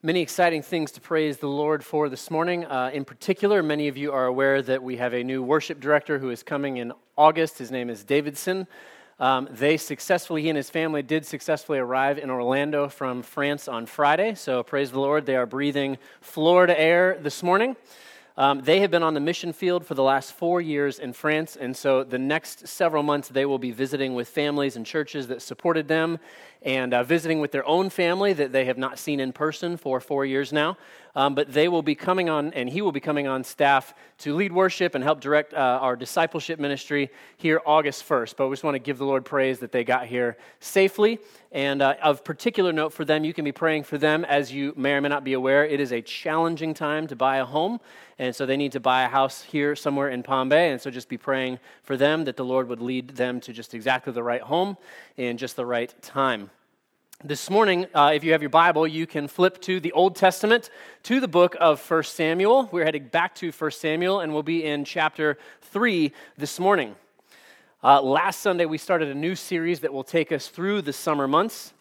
Many exciting things to praise the Lord for this morning. Uh, in particular, many of you are aware that we have a new worship director who is coming in August. His name is Davidson. Um, they successfully, he and his family did successfully arrive in Orlando from France on Friday. So praise the Lord, they are breathing Florida air this morning. Um, they have been on the mission field for the last four years in France, and so the next several months they will be visiting with families and churches that supported them and uh, visiting with their own family that they have not seen in person for four years now. Um, but they will be coming on, and he will be coming on staff to lead worship and help direct uh, our discipleship ministry here August 1st. But we just want to give the Lord praise that they got here safely. And uh, of particular note for them, you can be praying for them as you may or may not be aware. It is a challenging time to buy a home. And so they need to buy a house here somewhere in Palm Bay. And so just be praying for them that the Lord would lead them to just exactly the right home in just the right time. This morning, uh, if you have your Bible, you can flip to the Old Testament, to the book of 1 Samuel. We're heading back to 1 Samuel, and we'll be in chapter 3 this morning. Uh, last Sunday, we started a new series that will take us through the summer months.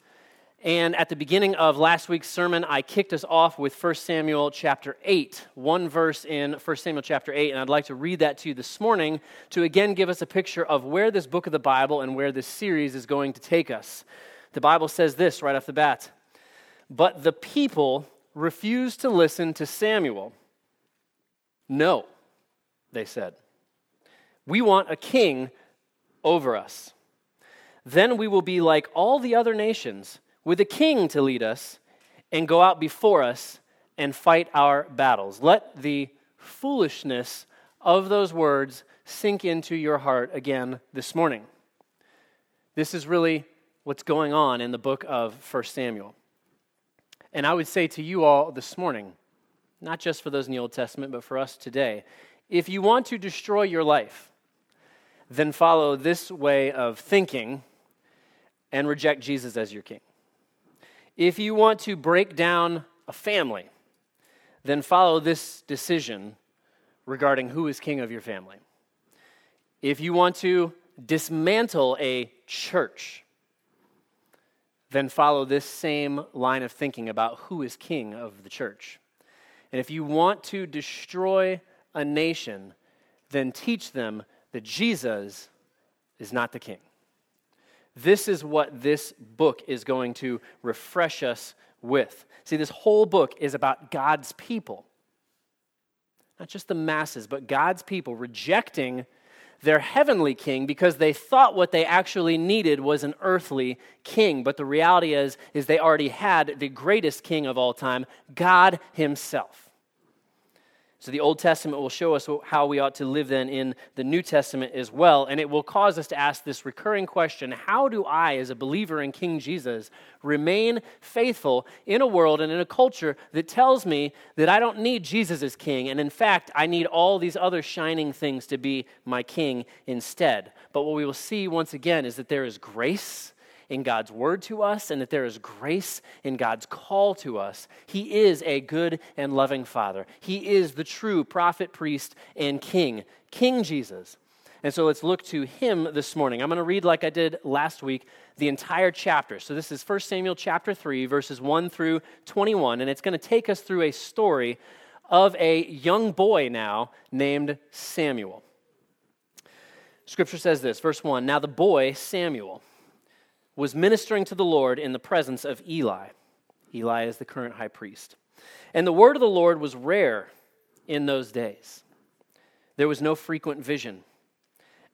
And at the beginning of last week's sermon, I kicked us off with 1 Samuel chapter 8, one verse in 1 Samuel chapter 8. And I'd like to read that to you this morning to again give us a picture of where this book of the Bible and where this series is going to take us. The Bible says this right off the bat But the people refused to listen to Samuel. No, they said. We want a king over us. Then we will be like all the other nations, with a king to lead us and go out before us and fight our battles. Let the foolishness of those words sink into your heart again this morning. This is really what's going on in the book of 1 Samuel. And I would say to you all this morning, not just for those in the Old Testament, but for us today, if you want to destroy your life, then follow this way of thinking and reject Jesus as your king. If you want to break down a family, then follow this decision regarding who is king of your family. If you want to dismantle a church, then follow this same line of thinking about who is king of the church. And if you want to destroy a nation, then teach them that Jesus is not the king. This is what this book is going to refresh us with. See, this whole book is about God's people. Not just the masses, but God's people rejecting their heavenly king because they thought what they actually needed was an earthly king. But the reality is, is they already had the greatest king of all time, God Himself. So the Old Testament will show us how we ought to live then in the New Testament as well. And it will cause us to ask this recurring question How do I, as a believer in King Jesus, remain faithful in a world and in a culture that tells me that I don't need Jesus as king? And in fact, I need all these other shining things to be my king instead. But what we will see once again is that there is grace in God's word to us and that there is grace in God's call to us. He is a good and loving Father. He is the true prophet, priest, and king, King Jesus. And so let's look to him this morning. I'm going to read, like I did last week, the entire chapter. So this is 1 Samuel chapter 3, verses 1 through 21, and it's going to take us through a story of a young boy now named Samuel. Scripture says this, verse 1 Now the boy, Samuel, was ministering to the Lord in the presence of Eli. Eli is the current high priest. And the word of the Lord was rare in those days. There was no frequent vision.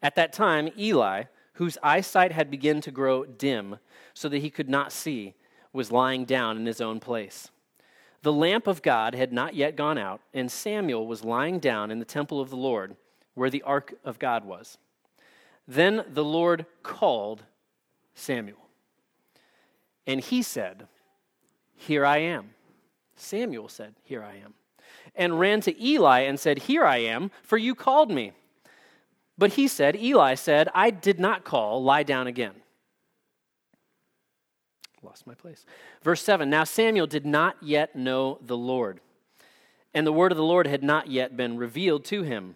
At that time, Eli, whose eyesight had begun to grow dim so that he could not see, was lying down in his own place. The lamp of God had not yet gone out, and Samuel was lying down in the temple of the Lord, where the ark of God was. Then the Lord called Samuel. And he said, Here I am. Samuel said, Here I am. And ran to Eli and said, Here I am, for you called me. But he said, Eli said, I did not call, lie down again. Lost my place. Verse 7 Now Samuel did not yet know the Lord, and the word of the Lord had not yet been revealed to him.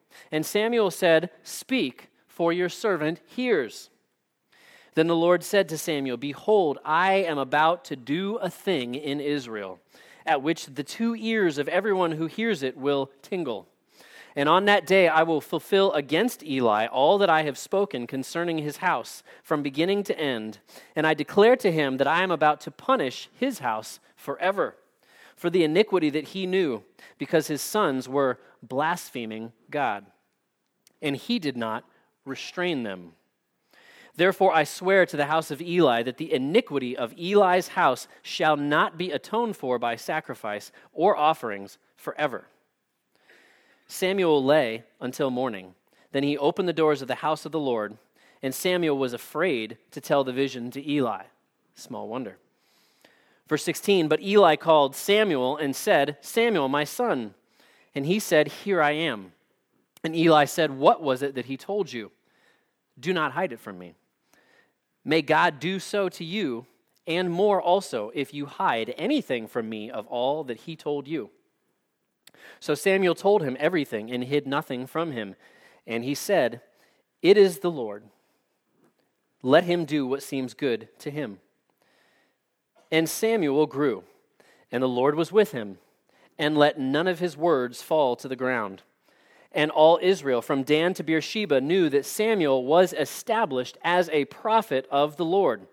And Samuel said, Speak, for your servant hears. Then the Lord said to Samuel, Behold, I am about to do a thing in Israel, at which the two ears of everyone who hears it will tingle. And on that day I will fulfill against Eli all that I have spoken concerning his house from beginning to end. And I declare to him that I am about to punish his house forever for the iniquity that he knew, because his sons were blaspheming God. And he did not restrain them. Therefore, I swear to the house of Eli that the iniquity of Eli's house shall not be atoned for by sacrifice or offerings forever. Samuel lay until morning. Then he opened the doors of the house of the Lord, and Samuel was afraid to tell the vision to Eli. Small wonder. Verse 16 But Eli called Samuel and said, Samuel, my son. And he said, Here I am. And Eli said, What was it that he told you? Do not hide it from me. May God do so to you, and more also, if you hide anything from me of all that he told you. So Samuel told him everything and hid nothing from him. And he said, It is the Lord. Let him do what seems good to him. And Samuel grew, and the Lord was with him, and let none of his words fall to the ground. And all Israel, from Dan to Beersheba, knew that Samuel was established as a prophet of the Lord.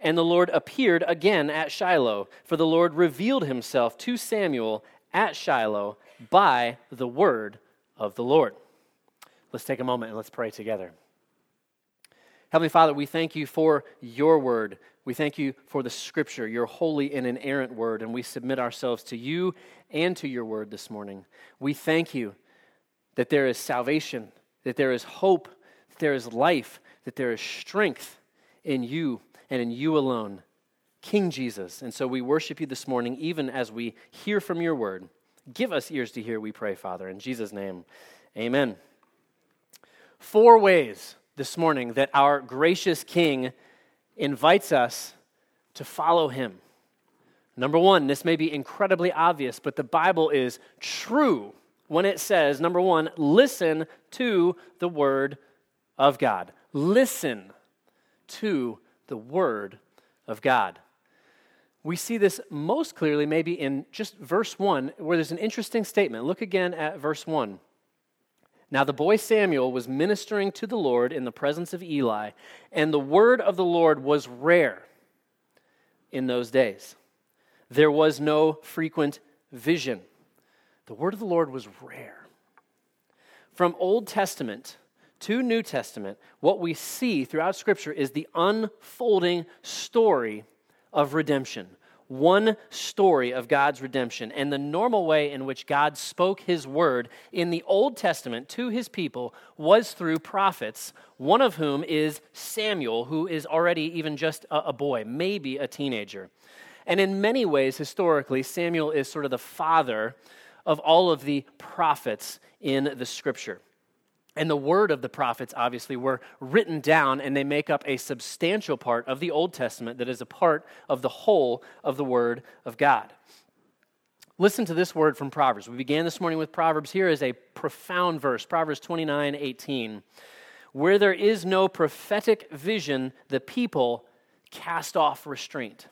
And the Lord appeared again at Shiloh, for the Lord revealed himself to Samuel at Shiloh by the word of the Lord. Let's take a moment and let's pray together. Heavenly Father, we thank you for your word. We thank you for the scripture, your holy and inerrant word, and we submit ourselves to you and to your word this morning. We thank you that there is salvation, that there is hope, that there is life, that there is strength in you and in you alone, King Jesus. And so we worship you this morning, even as we hear from your word. Give us ears to hear, we pray, Father. In Jesus' name, amen. Four ways this morning that our gracious King invites us to follow him. Number one, this may be incredibly obvious, but the Bible is true when it says, number one, listen to the word of God. Listen to the word of God. We see this most clearly maybe in just verse 1, where there's an interesting statement. Look again at verse 1. Now the boy Samuel was ministering to the Lord in the presence of Eli, and the word of the Lord was rare in those days. There was no frequent vision. The word of the Lord was rare. From Old Testament to New Testament, what we see throughout Scripture is the unfolding story of redemption. One story of God's redemption. And the normal way in which God spoke his word in the Old Testament to his people was through prophets, one of whom is Samuel, who is already even just a, boy, maybe a teenager. And in many ways, historically, Samuel is sort of the father of all of the prophets in the scripture. And the word of the prophets, obviously, were written down, and they make up a substantial part of the Old Testament that is a part of the whole of the word of God. Listen to this word from Proverbs. We began this morning with Proverbs. Here is a profound verse Proverbs 29 18. Where there is no prophetic vision, the people cast off restraint.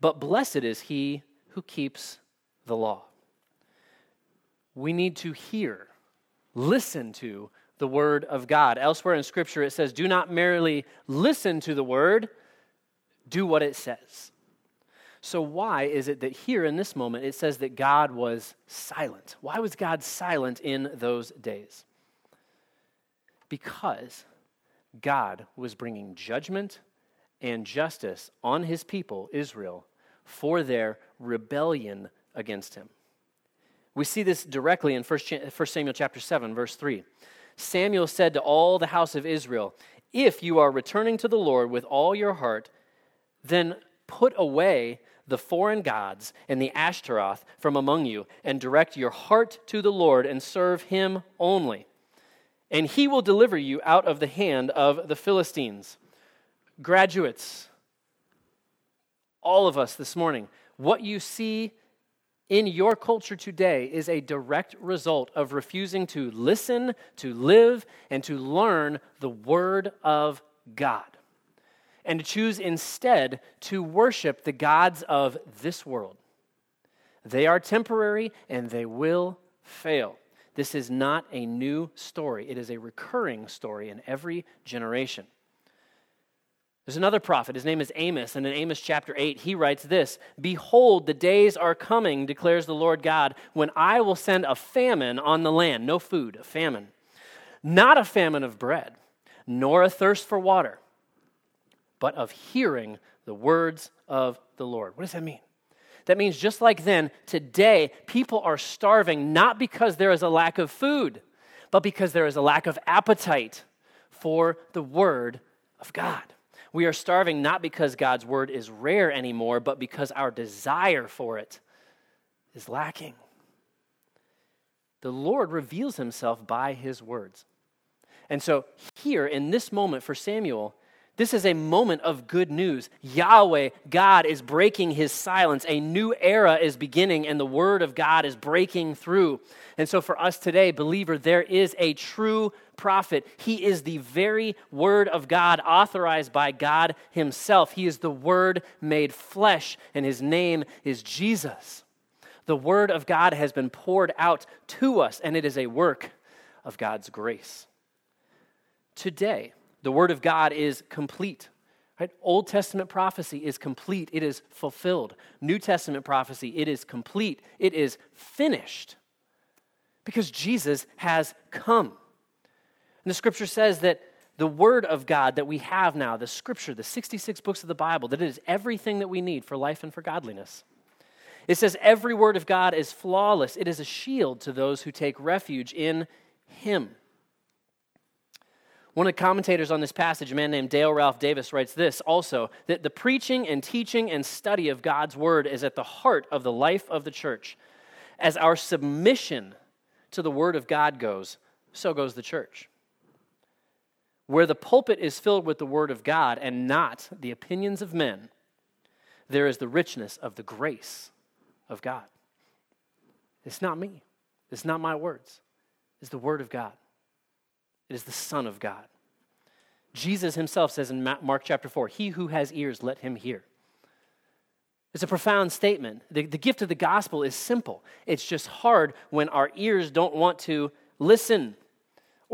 But blessed is he who keeps the law we need to hear, listen to the Word of God. Elsewhere in Scripture, it says, Do not merely listen to the Word, do what it says. So, why is it that here in this moment it says that God was silent? Why was God silent in those days? Because God was bringing judgment and justice on his people, Israel, for their rebellion against him. We see this directly in 1 Samuel chapter 7, verse 3. Samuel said to all the house of Israel, If you are returning to the Lord with all your heart, then put away the foreign gods and the Ashtaroth from among you, and direct your heart to the Lord and serve him only. And he will deliver you out of the hand of the Philistines. Graduates, all of us this morning, what you see in your culture today is a direct result of refusing to listen, to live, and to learn the Word of God and to choose instead to worship the gods of this world. They are temporary and they will fail. This is not a new story, it is a recurring story in every generation. There's another prophet. His name is Amos. And in Amos chapter 8, he writes this Behold, the days are coming, declares the Lord God, when I will send a famine on the land. No food, a famine. Not a famine of bread, nor a thirst for water but of hearing the words of the Lord. What does that mean? That means just like then, today, people are starving not because there is a lack of food, but because there is a lack of appetite for the Word of God. We are starving not because God's Word is rare anymore, but because our desire for it is lacking. The Lord reveals Himself by His words. And so, here in this moment for Samuel, this is a moment of good news. Yahweh, God, is breaking his silence. A new era is beginning, and the word of God is breaking through. And so, for us today, believer, there is a true prophet. He is the very word of God, authorized by God himself. He is the word made flesh, and his name is Jesus. The word of God has been poured out to us, and it is a work of God's grace. Today, the Word of God is complete. Right? Old Testament prophecy is complete, it is fulfilled. New Testament prophecy, it is complete, it is finished. Because Jesus has come. And the scripture says that the Word of God that we have now, the scripture, the 66 books of the Bible, that it is everything that we need for life and for godliness. It says every word of God is flawless, it is a shield to those who take refuge in Him. One of the commentators on this passage, a man named Dale Ralph Davis, writes this also that the preaching and teaching and study of God's word is at the heart of the life of the church. As our submission to the word of God goes, so goes the church. Where the pulpit is filled with the word of God and not the opinions of men, there is the richness of the grace of God. It's not me, it's not my words, it's the word of God. It is the Son of God. Jesus himself says in Mark chapter 4 He who has ears, let him hear. It's a profound statement. The, the gift of the gospel is simple. It's just hard when our ears don't want to listen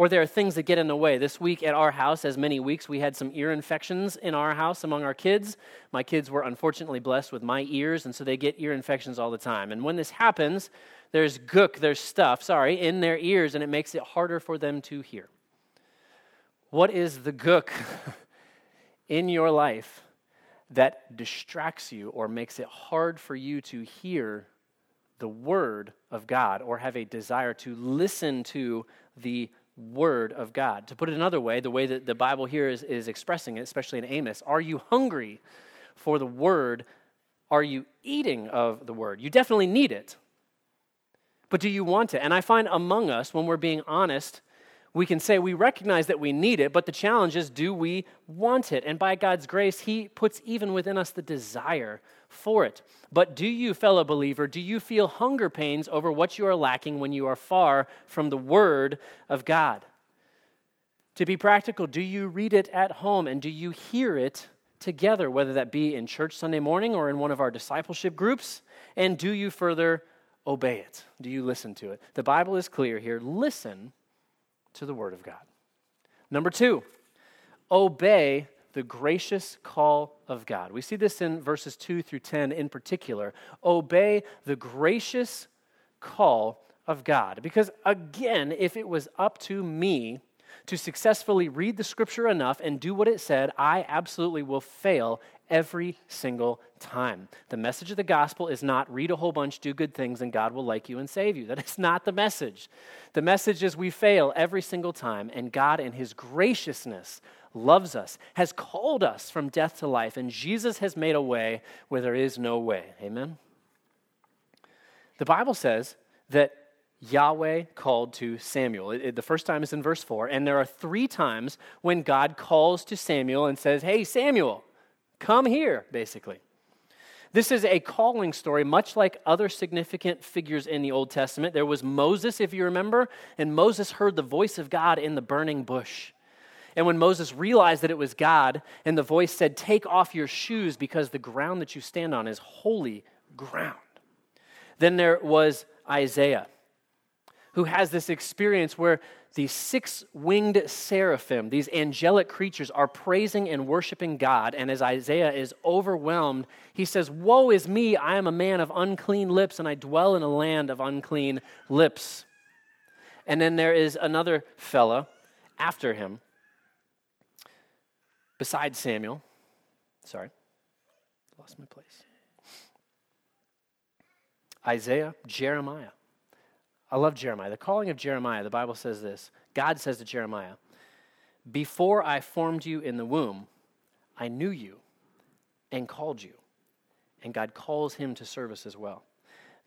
or there are things that get in the way. This week at our house, as many weeks, we had some ear infections in our house among our kids. My kids were unfortunately blessed with my ears, and so they get ear infections all the time. And when this happens, there's gook, there's stuff, sorry, in their ears, and it makes it harder for them to hear. What is the gook in your life that distracts you or makes it hard for you to hear the word of God or have a desire to listen to the word of God? To put it another way, the way that the Bible here is, is expressing it, especially in Amos, are you hungry for the word? Are you eating of the word? You definitely need it. But do you want it? And I find among us, when we're being honest, we can say we recognize that we need it, but the challenge is do we want it? And by God's grace, He puts even within us the desire for it. But do you, fellow believer, do you feel hunger pains over what you are lacking when you are far from the Word of God? To be practical, do you read it at home and do you hear it together, whether that be in church Sunday morning or in one of our discipleship groups? And do you further obey it? Do you listen to it? The Bible is clear here. Listen to the Word of God. Number two, obey the gracious call of God. We see this in verses 2 through 10 in particular. Obey the gracious call of God. Because again, if it was up to me to successfully read the scripture enough and do what it said, I absolutely will fail every single time. The message of the gospel is not read a whole bunch, do good things, and God will like you and save you. That is not the message. The message is we fail every single time, and God, in His graciousness, loves us, has called us from death to life, and Jesus has made a way where there is no way. Amen? The Bible says that Yahweh called to Samuel. It, it, the first time is in verse 4, and there are three times when God calls to Samuel and says, Hey, Samuel, come here, basically. This is a calling story, much like other significant figures in the Old Testament. There was Moses, if you remember, and Moses heard the voice of God in the burning bush. And when Moses realized that it was God, and the voice said, Take off your shoes because the ground that you stand on is holy ground. Then there was Isaiah, who has this experience where these six winged seraphim, these angelic creatures, are praising and worshiping God. And as Isaiah is overwhelmed, he says, Woe is me, I am a man of unclean lips, and I dwell in a land of unclean lips. And then there is another fella after him, besides Samuel. Sorry, lost my place. Isaiah, Jeremiah. I love Jeremiah. The calling of Jeremiah, the Bible says this God says to Jeremiah, Before I formed you in the womb, I knew you and called you. And God calls him to service as well.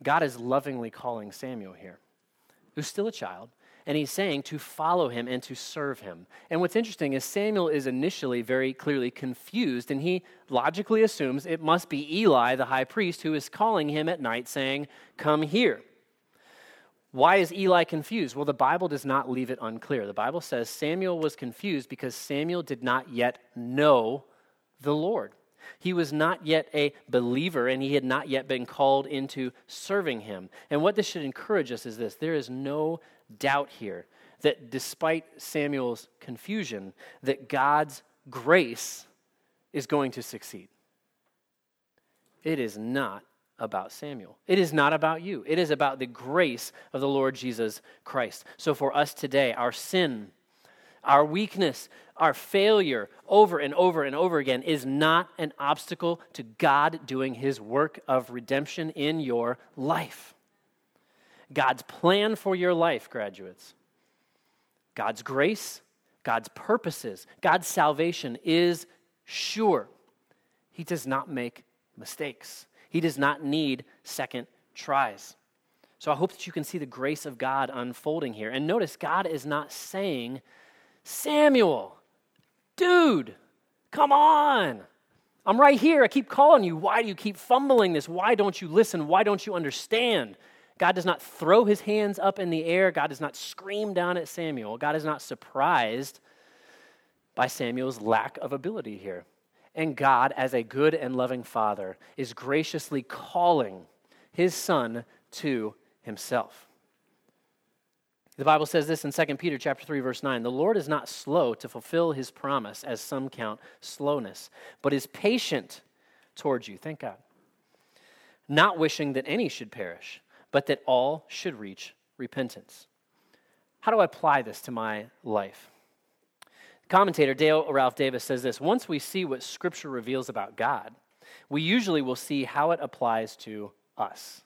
God is lovingly calling Samuel here, who's still a child, and he's saying to follow him and to serve him. And what's interesting is Samuel is initially very clearly confused, and he logically assumes it must be Eli, the high priest, who is calling him at night, saying, Come here. Why is Eli confused? Well, the Bible does not leave it unclear. The Bible says Samuel was confused because Samuel did not yet know the Lord. He was not yet a believer and he had not yet been called into serving him. And what this should encourage us is this there is no doubt here that despite Samuel's confusion, that God's grace is going to succeed. It is not about Samuel. It is not about you. It is about the grace of the Lord Jesus Christ. So for us today, our sin, our weakness, our failure over and over and over again is not an obstacle to God doing his work of redemption in your life. God's plan for your life, graduates, God's grace, God's purposes, God's salvation is sure. He does not make mistakes. He does not need second tries. So I hope that you can see the grace of God unfolding here. And notice, God is not saying, Samuel, dude, come on. I'm right here. I keep calling you. Why do you keep fumbling this? Why don't you listen? Why don't you understand? God does not throw his hands up in the air. God does not scream down at Samuel. God is not surprised by Samuel's lack of ability here. And God, as a good and loving father, is graciously calling his son to himself. The Bible says this in 2 Peter chapter 3 verse 9, "The Lord is not slow to fulfill his promise as some count slowness, but is patient towards you." Thank God. Not wishing that any should perish, but that all should reach repentance. How do I apply this to my life? Commentator Dale Ralph Davis says this Once we see what Scripture reveals about God, we usually will see how it applies to us.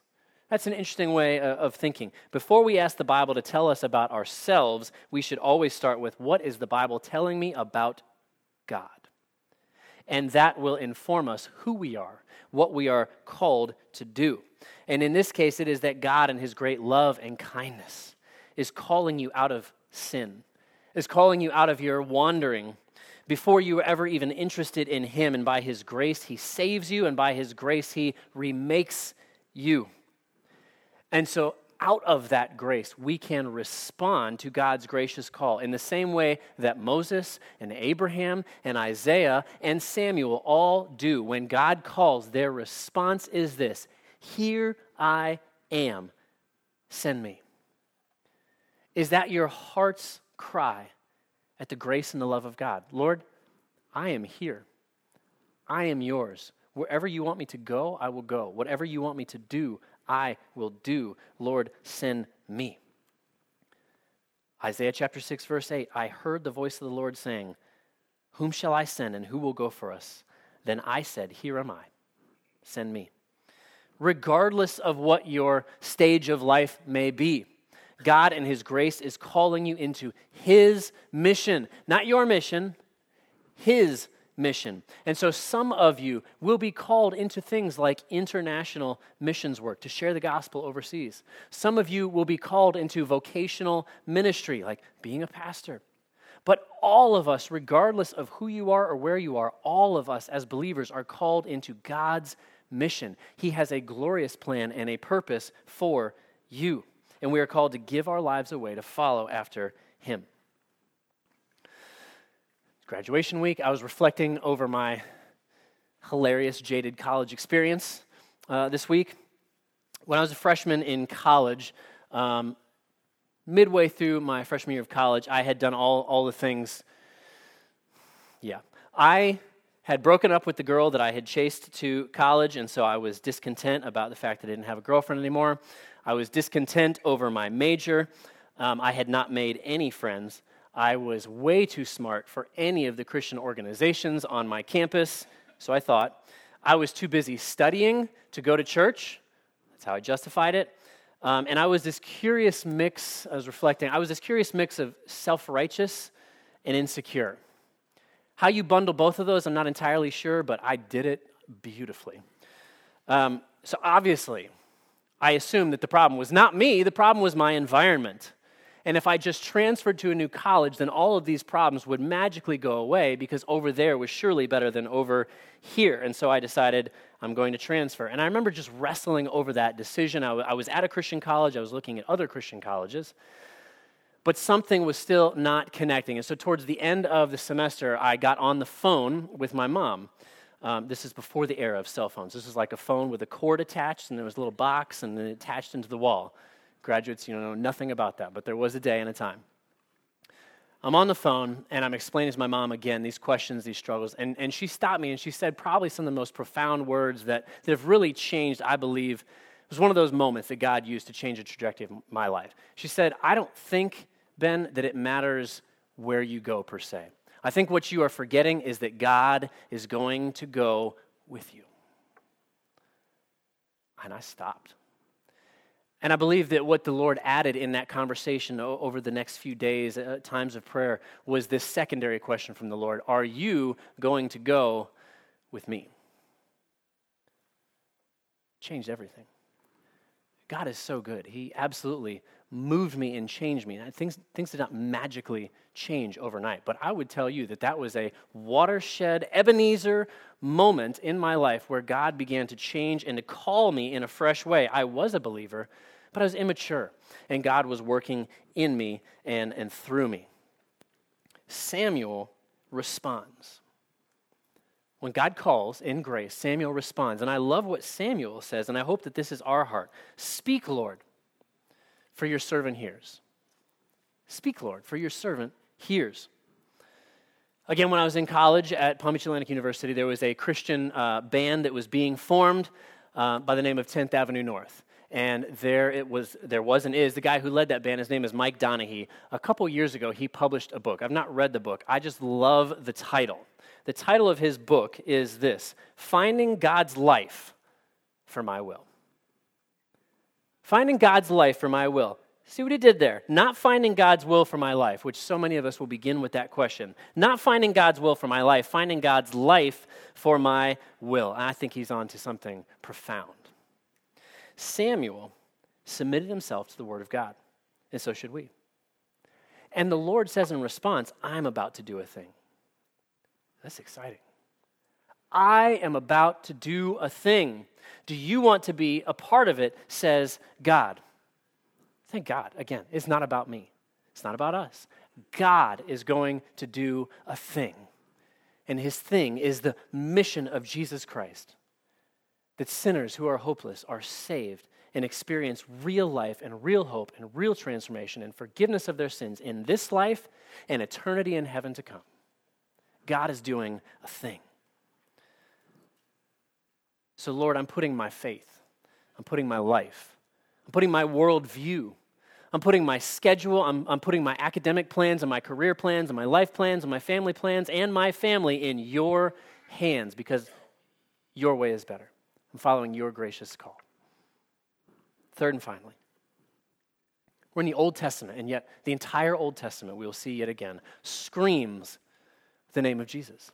That's an interesting way uh, of thinking. Before we ask the Bible to tell us about ourselves, we should always start with what is the Bible telling me about God? And that will inform us who we are, what we are called to do. And in this case, it is that God, in His great love and kindness, is calling you out of sin is calling you out of your wandering before you were ever even interested in Him. And by His grace, He saves you, and by His grace, He remakes you. And so, out of that grace, we can respond to God's gracious call in the same way that Moses and Abraham and Isaiah and Samuel all do. When God calls, their response is this Here I am, send me. Is that your heart's cry at the grace and the love of God. Lord, I am here. I am yours. Wherever you want me to go, I will go. Whatever you want me to do, I will do. Lord, send me. Isaiah chapter 6, verse 8 I heard the voice of the Lord saying, Whom shall I send and who will go for us? Then I said, Here am I. Send me. Regardless of what your stage of life may be, God and His grace is calling you into His mission, not your mission, His mission. And so some of you will be called into things like international missions work to share the gospel overseas. Some of you will be called into vocational ministry, like being a pastor. But all of us, regardless of who you are or where you are, all of us as believers are called into God's mission. He has a glorious plan and a purpose for you. And we are called to give our lives away to follow after Him graduation week, I was reflecting over my hilarious, jaded college experience uh, this week. When I was a freshman in college, um, midway through my freshman year of college, I had done all, all the things. Yeah. I had broken up with the girl that I had chased to college, and so I was discontent about the fact that I didn't have a girlfriend anymore. I was discontent over my major. Um, I had not made any friends. I was way too smart for any of the Christian organizations on my campus, so I thought. I was too busy studying to go to church. That's how I justified it. Um, and I was this curious mix, I was reflecting, I was this curious mix of self righteous and insecure. How you bundle both of those, I'm not entirely sure, but I did it beautifully. Um, so obviously, I assumed that the problem was not me, the problem was my environment. And if I just transferred to a new college, then all of these problems would magically go away because over there was surely better than over here. And so I decided I'm going to transfer. And I remember just wrestling over that decision. I, w- I was at a Christian college, I was looking at other Christian colleges, but something was still not connecting. And so towards the end of the semester, I got on the phone with my mom. Um, this is before the era of cell phones. This is like a phone with a cord attached, and there was a little box, and then it attached into the wall. Graduates, you know nothing about that, but there was a day and a time. I'm on the phone and I'm explaining to my mom again these questions, these struggles. And, and she stopped me and she said probably some of the most profound words that, that have really changed, I believe. It was one of those moments that God used to change the trajectory of my life. She said, I don't think, Ben, that it matters where you go per se. I think what you are forgetting is that God is going to go with you. And I stopped. And I believe that what the Lord added in that conversation over the next few days, uh, times of prayer, was this secondary question from the Lord Are you going to go with me? Changed everything. God is so good. He absolutely moved me and changed me. And things, things did not magically change overnight, but I would tell you that that was a watershed, Ebenezer moment in my life where God began to change and to call me in a fresh way. I was a believer, but I was immature, and God was working in me and, and through me. Samuel responds. When God calls in grace, Samuel responds. And I love what Samuel says, and I hope that this is our heart. Speak, Lord, for your servant hears. Speak, Lord, for your servant hears. Again, when I was in college at Palm Beach Atlantic University, there was a Christian uh, band that was being formed uh, by the name of 10th Avenue North. And there it was there was and is the guy who led that band his name is mike donehey a couple years ago he published a book. I've not read the book. I just love the title. The title of his book is this finding god's life for my will finding god's life for my will see what he did there not finding god's will for my life which so many of us will begin with that question not finding god's will for my life finding god's life for my will and i think he's on to something profound Samuel submitted himself to the word of God, and so should we. And the Lord says in response, I'm about to do a thing. That's exciting. I am about to do a thing. Do you want to be a part of it? Says God. Thank God. Again, it's not about me, it's not about us. God is going to do a thing. And his thing is the mission of Jesus Christ that sinners who are hopeless are saved and experience real life and real hope and real transformation and forgiveness of their sins in this life and eternity in heaven to come. God is doing a thing. So, Lord, I'm putting my faith, I'm putting my life, I'm putting my worldview, I'm putting my schedule, I'm, I'm putting my academic plans and my career plans and my life plans and my family plans and my family in your hands because your way is better. I'm following your gracious call. Third and finally, we're in the Old Testament, and yet the entire Old Testament, we will see yet again, screams the name of Jesus.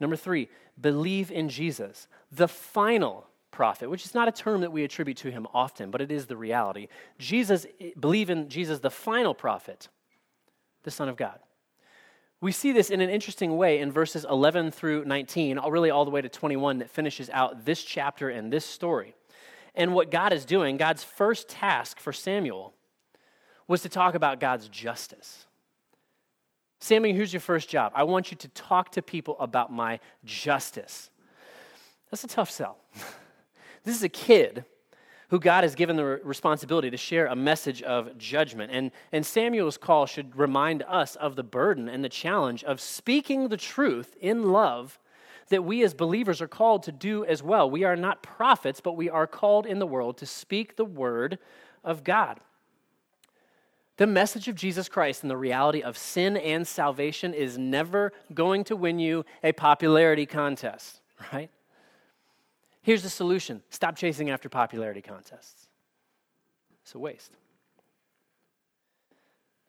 Number three, believe in Jesus, the final prophet, which is not a term that we attribute to him often, but it is the reality. Jesus, eh, believe in Jesus, the final prophet, the Son of God. We see this in an interesting way in verses 11 through 19, really all the way to 21, that finishes out this chapter and this story. And what God is doing, God's first task for Samuel was to talk about God's justice. Samuel, here's your first job. I want you to talk to people about my justice. That's a tough sell. this is a kid who God has given the responsibility to share a message of judgment. And, and Samuel's call should remind us of the burden and the challenge of speaking the truth in love that we as believers are called to do as well. We are not prophets, but we are called in the world to speak the word of God. The message of Jesus Christ and the reality of sin and salvation is never going to win you a popularity contest, right? Here's the solution stop chasing after popularity contests. It's a waste.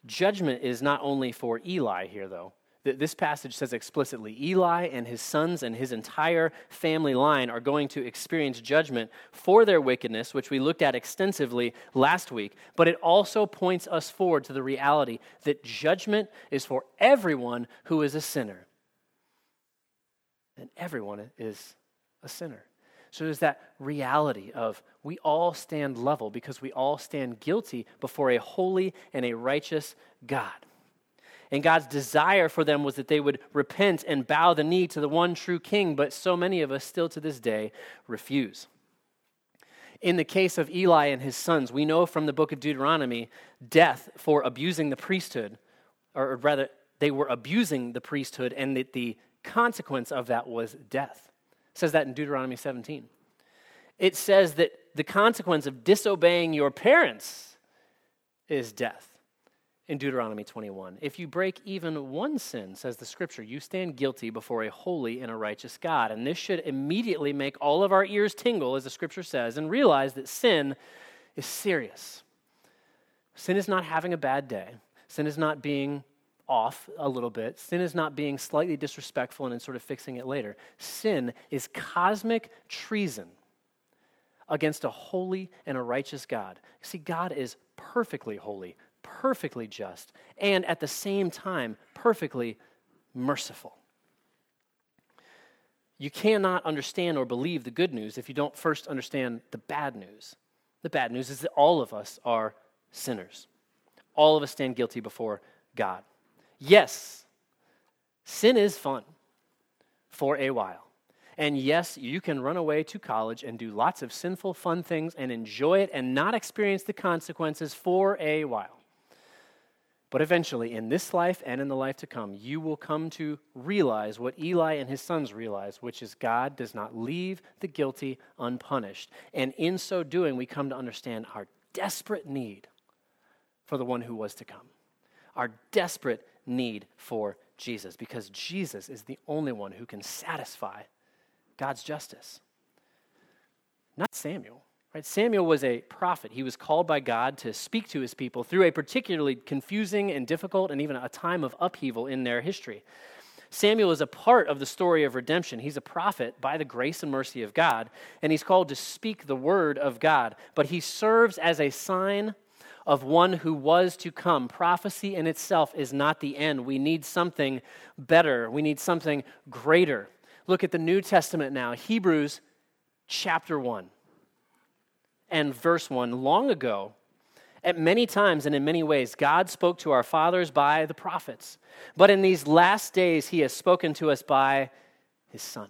Judgment is not only for Eli here, though. This passage says explicitly Eli and his sons and his entire family line are going to experience judgment for their wickedness, which we looked at extensively last week. But it also points us forward to the reality that judgment is for everyone who is a sinner. And everyone is a sinner. So there's that reality of we all stand level because we all stand guilty before a holy and a righteous God. And God's desire for them was that they would repent and bow the knee to the one true king, but so many of us still to this day refuse. In the case of Eli and his sons, we know from the book of Deuteronomy death for abusing the priesthood, or rather, they were abusing the priesthood, and that the consequence of that was death. Says that in Deuteronomy 17. It says that the consequence of disobeying your parents is death in Deuteronomy 21. If you break even one sin, says the scripture, you stand guilty before a holy and a righteous God. And this should immediately make all of our ears tingle, as the scripture says, and realize that sin is serious. Sin is not having a bad day, sin is not being off a little bit, sin is not being slightly disrespectful and then sort of fixing it later. Sin is cosmic treason against a holy and a righteous God. See, God is perfectly holy, perfectly just, and at the same time, perfectly merciful. You cannot understand or believe the good news if you don't first understand the bad news. The bad news is that all of us are sinners. All of us stand guilty before God. Yes, sin is fun for a while. And yes, you can run away to college and do lots of sinful, fun things and enjoy it and not experience the consequences for a while. But eventually, in this life and in the life to come, you will come to realize what Eli and his sons realized, which is God does not leave the guilty unpunished. And in so doing, we come to understand our desperate need for the one who was to come, our desperate need for Jesus, because Jesus is the only one who can satisfy God's justice. Not Samuel. Right? Samuel was a prophet. He was called by God to speak to his people through a particularly confusing and difficult and even a time of upheaval in their history. Samuel is a part of the story of redemption. He's a prophet by the grace and mercy of God, and he's called to speak the word of God. But he serves as a sign of one who was to come. Prophecy in itself is not the end. We need something better, we need something greater look at the New Testament now, Hebrews chapter 1 and verse 1. Long ago, at many times and in many ways, God spoke to our fathers by the prophets. But in these last days, He has spoken to us by His Son,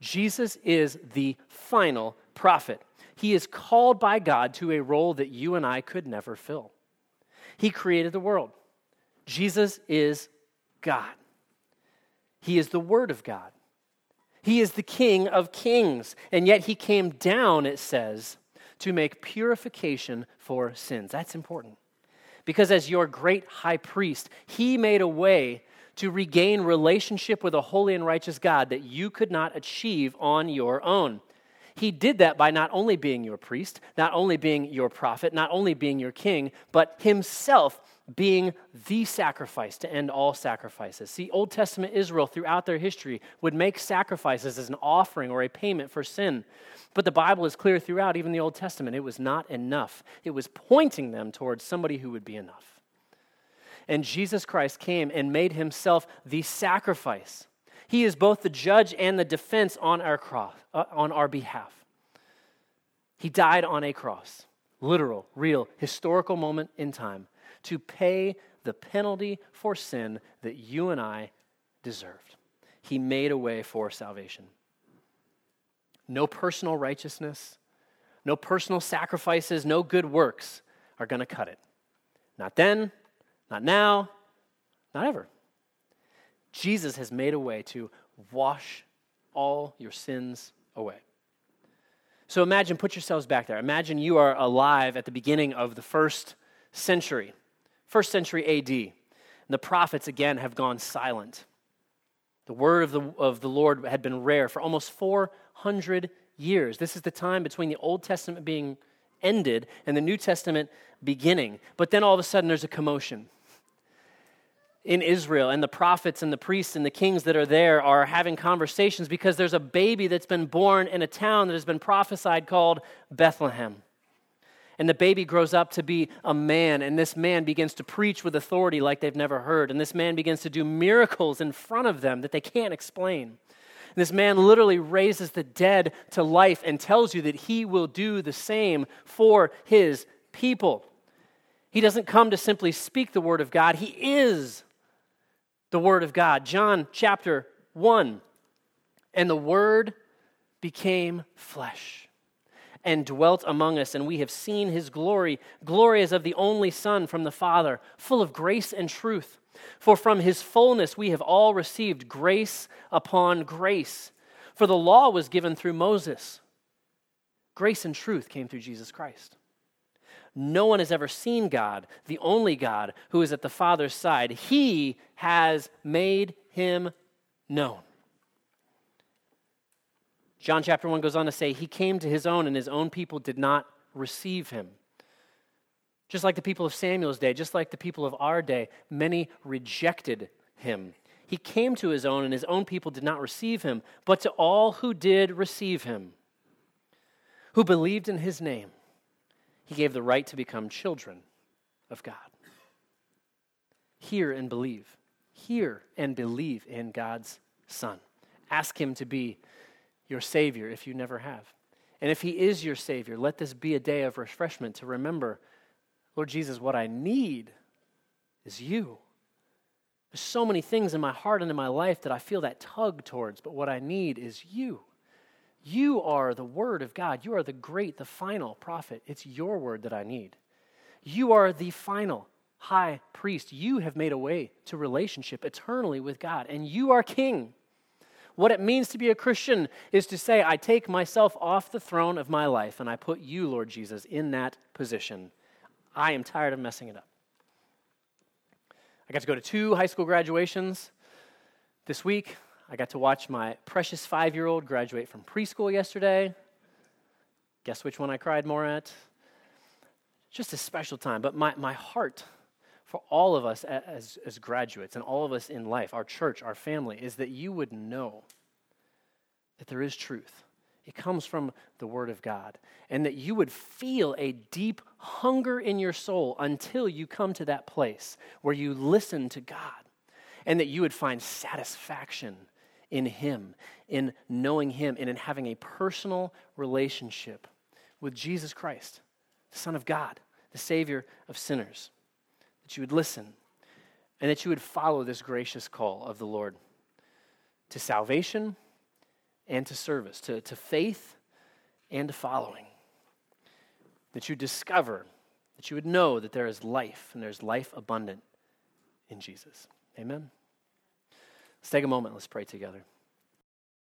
Jesus is the final prophet. He is called by God to a role that you and I could never fill. He created the world. Jesus is God. He is the Word of God. He is the King of kings. And yet he came down, it says, to make purification for sins. That's important. Because as your great high priest, he made a way to regain relationship with a holy and righteous God that you could not achieve on your own. He did that by not only being your priest, not only being your prophet, not only being your king, but himself being the sacrifice to end all sacrifices. See, Old Testament Israel throughout their history would make sacrifices as an offering or a payment for sin. But the Bible is clear throughout, even the Old Testament, it was not enough. It was pointing them towards somebody who would be enough. And Jesus Christ came and made himself the sacrifice. He is both the judge and the defense on our cross, uh, on our behalf. He died on a cross, literal, real, historical moment in time to pay the penalty for sin that you and I deserved. He made a way for salvation. No personal righteousness, no personal sacrifices, no good works are going to cut it. Not then, not now, not ever. Jesus has made a way to wash all your sins away. So imagine, put yourselves back there. Imagine you are alive at the beginning of the first century first century AD. And the prophets, again, have gone silent. The word of the, of the Lord had been rare for almost 400 years. This is the time between the Old Testament being ended and the New Testament beginning. But then all of a sudden there's a commotion in Israel, and the prophets and the priests and the kings that are there are having conversations because there's a baby that's been born in a town that has been prophesied called Bethlehem and the baby grows up to be a man, and this man begins to preach with authority like they've never heard, and this man begins to do miracles in front of them that they can't explain. And this man literally raises the dead to life and tells you that he will do the same for his people. He doesn't come to simply speak the word of God, he is the word of God. John chapter 1. And the word became flesh and dwelt among us, and we have seen his glory. Glory as of the only Son from the Father, full of grace and truth. For from his fullness we have all received grace upon grace. For the law was given through Moses, grace and truth came through Jesus Christ. No one has ever seen God, the only God who is at the Father's side. He has made him known. John chapter 1 goes on to say, He came to his own, and his own people did not receive him. Just like the people of Samuel's day, just like the people of our day, many rejected him. He came to his own, and his own people did not receive him. But to all who did receive him, who believed in his name, he gave the right to become children of God. Hear and believe. Hear and believe in God's Son. Ask him to be your Savior if you never have. And if He is your Savior, let this be a day of refreshment to remember, Lord Jesus, what I need is you. There's so many things in my heart and in my life that I feel that tug towards, but what I need is you. You are the Word of God. You are the great, the final prophet. It's your word that I need. You are the final high priest. You have made a way to relationship eternally with God, and you are king. What it means to be a Christian is to say, I take myself off the throne of my life and I put you, Lord Jesus, in that position. I am tired of messing it up. I got to go to two high school graduations this week. I got to watch my precious five year old graduate from preschool yesterday. Guess which one I cried more at? Just a special time. But my, my heart for all of us as, as graduates and all of us in life, our church, our family, is that you would know that there is truth. It comes from the Word of God. And that you would feel a deep hunger in your soul until you come to that place where you listen to God. And that you would find satisfaction in Him, in knowing Him, and in having a personal relationship with Jesus Christ, the Son of God, the Savior of sinners that you would listen, and that you would follow this gracious call of the Lord to salvation and to service, to, to faith and to following. That you discover, that you would know that there is life and there's life abundant in Jesus. Amen. Let's take a moment. Let's pray together.